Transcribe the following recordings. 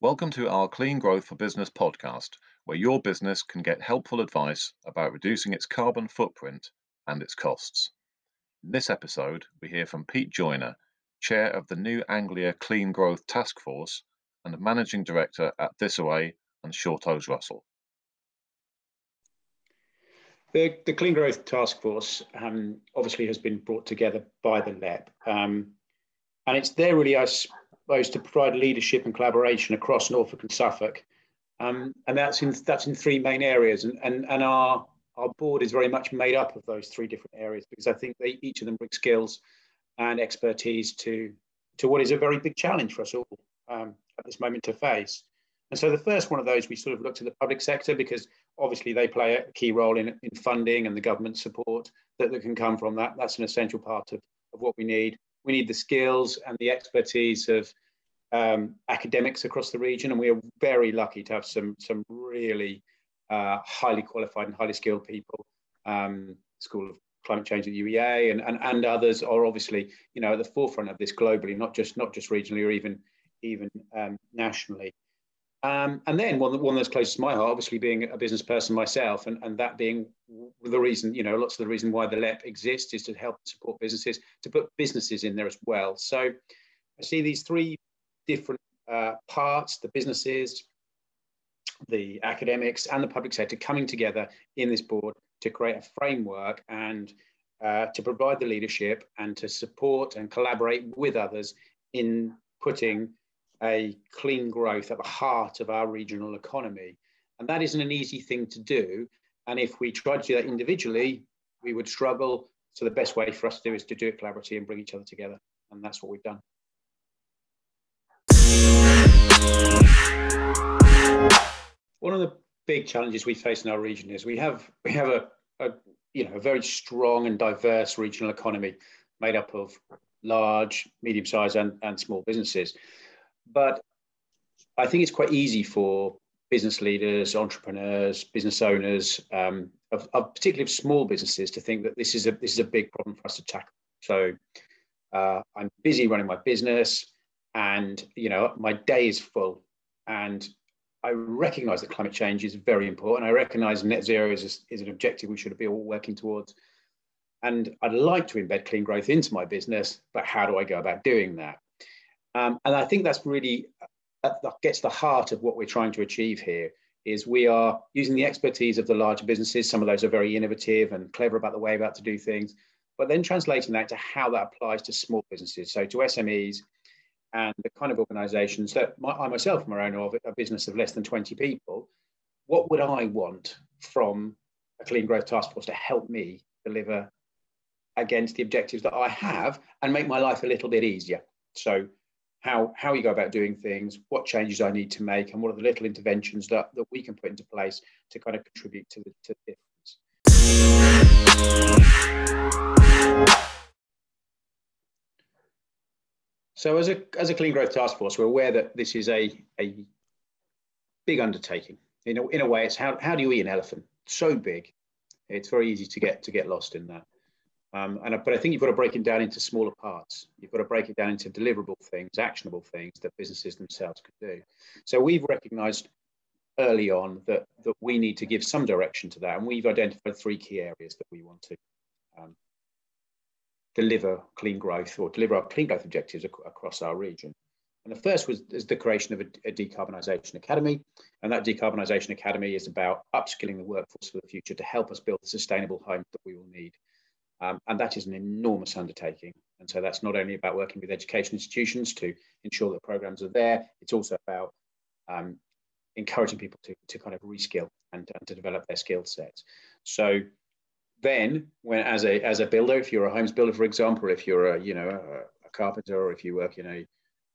Welcome to our Clean Growth for Business podcast, where your business can get helpful advice about reducing its carbon footprint and its costs. In this episode, we hear from Pete Joyner, Chair of the New Anglia Clean Growth Task Force and Managing Director at Thisaway and Shorthose Russell. The, the Clean Growth Task Force um, obviously has been brought together by the LEP. Um, and it's there really, I to provide leadership and collaboration across Norfolk and Suffolk. Um, and that's in, that's in three main areas. And, and, and our, our board is very much made up of those three different areas because I think they, each of them bring skills and expertise to, to what is a very big challenge for us all um, at this moment to face. And so the first one of those, we sort of looked at the public sector because obviously they play a key role in, in funding and the government support that, that can come from that. That's an essential part of, of what we need. We need the skills and the expertise of um, academics across the region, and we are very lucky to have some, some really uh, highly qualified and highly skilled people. Um, School of Climate Change at UEA and, and, and others are obviously, you know, at the forefront of this globally, not just not just regionally or even even um, nationally. Um, and then one, one that's closest to my heart, obviously being a business person myself, and, and that being the reason, you know, lots of the reason why the LEP exists is to help support businesses, to put businesses in there as well. So I see these three different uh, parts, the businesses, the academics and the public sector coming together in this board to create a framework and uh, to provide the leadership and to support and collaborate with others in putting a clean growth at the heart of our regional economy. And that isn't an easy thing to do. And if we tried to do that individually, we would struggle. So the best way for us to do is to do it collaboratively and bring each other together. And that's what we've done. One of the big challenges we face in our region is we have we have a, a you know a very strong and diverse regional economy made up of large, medium-sized, and, and small businesses. But I think it's quite easy for business leaders, entrepreneurs, business owners, um, of, of, particularly of small businesses, to think that this is a this is a big problem for us to tackle. So uh, I'm busy running my business, and you know my day is full, and I recognise that climate change is very important. I recognise net zero is, is an objective we should be all working towards. And I'd like to embed clean growth into my business, but how do I go about doing that? Um, and I think that's really uh, that gets the heart of what we're trying to achieve here. Is we are using the expertise of the larger businesses. Some of those are very innovative and clever about the way about to do things, but then translating that to how that applies to small businesses, so to SMEs and the kind of organisations that my, I myself am owner of a business of less than 20 people. What would I want from a clean growth task force to help me deliver against the objectives that I have and make my life a little bit easier? So how, how you go about doing things, what changes I need to make, and what are the little interventions that, that we can put into place to kind of contribute to the, to the difference. So as a, as a Clean Growth Task Force, we're aware that this is a, a big undertaking. In a, in a way, it's how, how do you eat an elephant? So big, it's very easy to get to get lost in that. Um, and but I think you've got to break it down into smaller parts. You've got to break it down into deliverable things, actionable things that businesses themselves can do. So we've recognised early on that that we need to give some direction to that, and we've identified three key areas that we want to um, deliver clean growth or deliver our clean growth objectives ac across our region. And the first was is the creation of a, a decarbonisation academy, and that decarbonisation academy is about upskilling the workforce for the future to help us build the sustainable home that we will need. Um, and that is an enormous undertaking. And so that's not only about working with education institutions to ensure that programs are there, it's also about um, encouraging people to, to kind of reskill and, and to develop their skill sets. So then when as a as a builder, if you're a homes builder, for example, if you're a you know a, a carpenter or if you work in a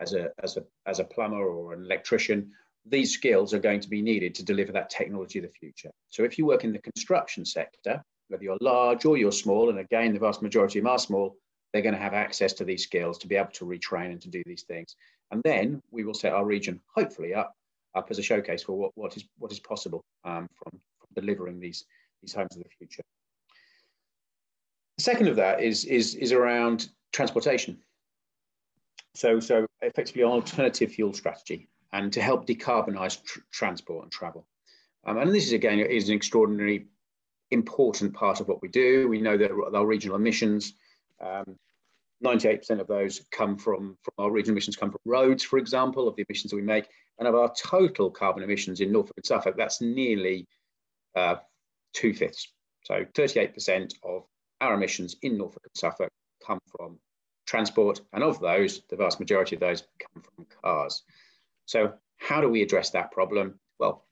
as a as a as a plumber or an electrician, these skills are going to be needed to deliver that technology of the future. So if you work in the construction sector, whether you're large or you're small, and again, the vast majority of them are small, they're going to have access to these skills to be able to retrain and to do these things. And then we will set our region, hopefully, up, up as a showcase for what, what, is, what is possible um, from, from delivering these, these homes of the future. The second of that is, is, is around transportation. So, so effectively, an alternative fuel strategy. and to help decarbonise tr- transport and travel. Um, and this is again is an extraordinary important part of what we do. We know that our regional emissions, 98% um, of those come from, from our regional emissions come from roads, for example, of the emissions that we make. And of our total carbon emissions in Norfolk and Suffolk, that's nearly uh, two fifths. So 38% of our emissions in Norfolk and Suffolk come from transport. And of those, the vast majority of those come from cars. So how do we address that problem? Well,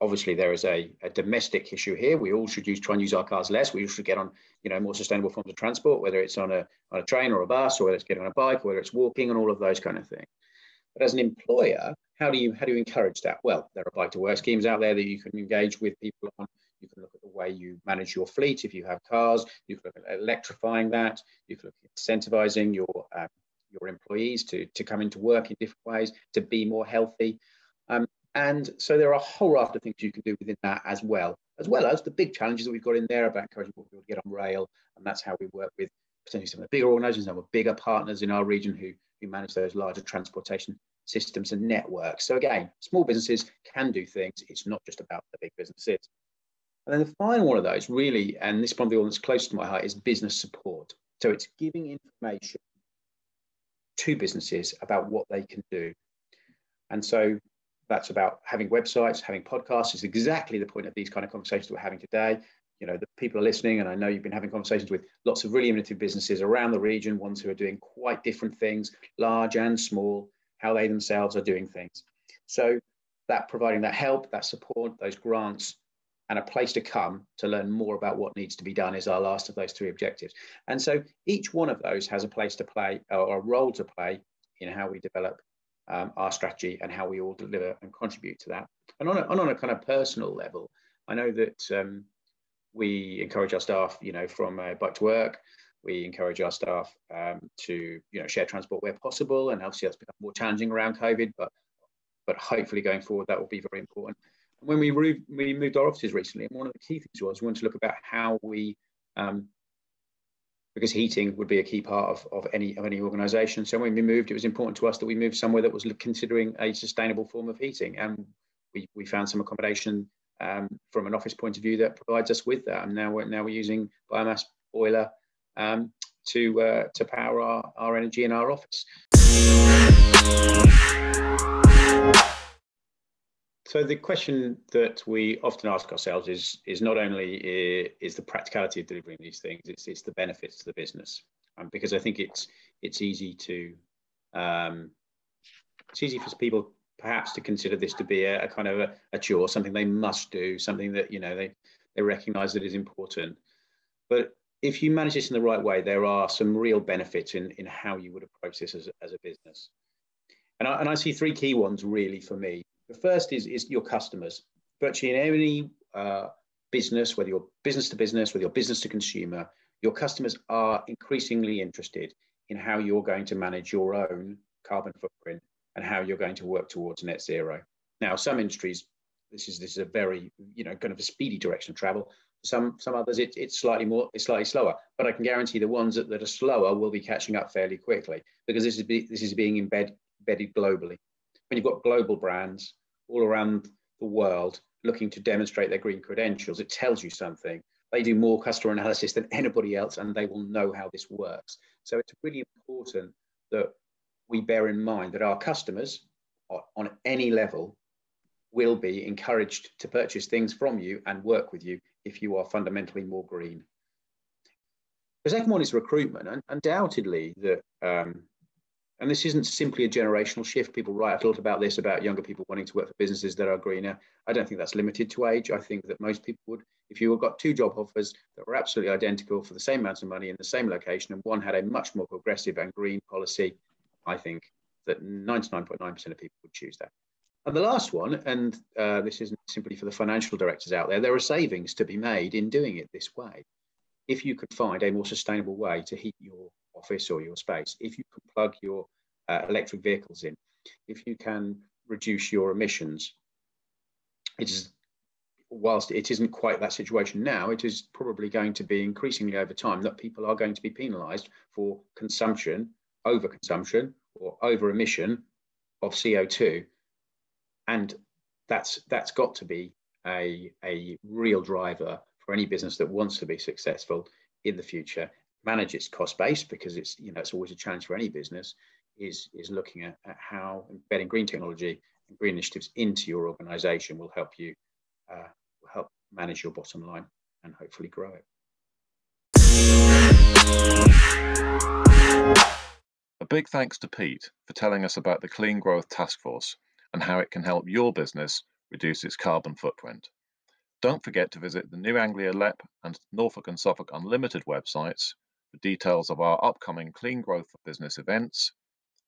obviously there is a, a, domestic issue here. We all should use try and use our cars less. We should get on, you know, more sustainable forms of transport, whether it's on a on a train or a bus, or whether it's getting on a bike, or whether it's walking, and all of those kind of things. But as an employer, how do you how do you encourage that? Well, there are bike to work schemes out there that you can engage with people on. You can look at the way you manage your fleet if you have cars. You can look at electrifying that. You can look at incentivizing your um, your employees to to come into work in different ways to be more healthy. Um, and so there are a whole raft of things you can do within that as well, as well as the big challenges that we've got in there about encouraging people to get on rail. And that's how we work with potentially some of the bigger organizations, some of the bigger partners in our region who, who manage those larger transportation systems and networks. So again, small businesses can do things. It's not just about the big businesses. And then the final one of those really, and this is probably the one that's close to my heart, is business support. So it's giving information to businesses about what they can do. And so that's about having websites, having podcasts. Is exactly the point of these kind of conversations we're having today. You know, the people are listening, and I know you've been having conversations with lots of really innovative businesses around the region, ones who are doing quite different things, large and small, how they themselves are doing things. So that providing that help, that support, those grants, and a place to come to learn more about what needs to be done is our last of those three objectives. And so each one of those has a place to play or a role to play in how we develop um, our strategy and how we all deliver and contribute to that. And on a, and on a kind of personal level, I know that um, we encourage our staff, you know, from uh, bike to work. We encourage our staff um, to, you know, share transport where possible, and obviously that's become more challenging around COVID. But, but hopefully going forward, that will be very important. When we, re- we moved our offices recently, and one of the key things was we wanted to look about how we um, because heating would be a key part of, of any of any organization. So when we moved, it was important to us that we moved somewhere that was considering a sustainable form of heating. And we, we found some accommodation um, from an office point of view that provides us with that. And now we're now we're using biomass boiler um, to uh, to power our, our energy in our office. So the question that we often ask ourselves is is not only is the practicality of delivering these things, it's it's the benefits to the business, um, because I think it's it's easy to um, it's easy for people perhaps to consider this to be a, a kind of a, a, chore, something they must do, something that you know they they recognise that is important. But if you manage this in the right way, there are some real benefits in in how you would approach this as as a business. And I, and I see three key ones really for me. The first is, is your customers. Virtually in any uh, business, whether you're business to business, whether you're business to consumer, your customers are increasingly interested in how you're going to manage your own carbon footprint and how you're going to work towards net zero. Now, some industries, this is this is a very you know kind of a speedy direction of travel. Some some others, it, it's slightly more, it's slightly slower. But I can guarantee the ones that, that are slower will be catching up fairly quickly because this is be, this is being embed, embedded globally. When you've got global brands all around the world looking to demonstrate their green credentials, it tells you something. They do more customer analysis than anybody else, and they will know how this works. So it's really important that we bear in mind that our customers on any level will be encouraged to purchase things from you and work with you if you are fundamentally more green. The second one is recruitment, and undoubtedly that um, and this isn't simply a generational shift. People write a lot about this, about younger people wanting to work for businesses that are greener. I don't think that's limited to age. I think that most people would, if you got two job offers that were absolutely identical for the same amount of money in the same location, and one had a much more progressive and green policy, I think that 99.9% of people would choose that. And the last one, and uh, this isn't simply for the financial directors out there, there are savings to be made in doing it this way. If you could find a more sustainable way to heat your office or your space, if you can plug your uh, electric vehicles in, if you can reduce your emissions, it is whilst it isn't quite that situation now, it is probably going to be increasingly over time that people are going to be penalised for consumption, overconsumption, or over emission of CO2 and that's that's got to be a, a real driver for any business that wants to be successful in the future manage its cost base because it's you know it's always a challenge for any business is is looking at, at how embedding green technology and green initiatives into your organization will help you uh, help manage your bottom line and hopefully grow it a big thanks to Pete for telling us about the Clean Growth Task Force and how it can help your business reduce its carbon footprint. Don't forget to visit the New Anglia LEP and Norfolk and Suffolk Unlimited websites for details of our upcoming Clean Growth for Business events,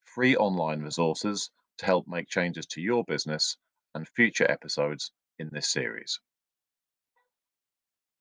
free online resources to help make changes to your business, and future episodes in this series.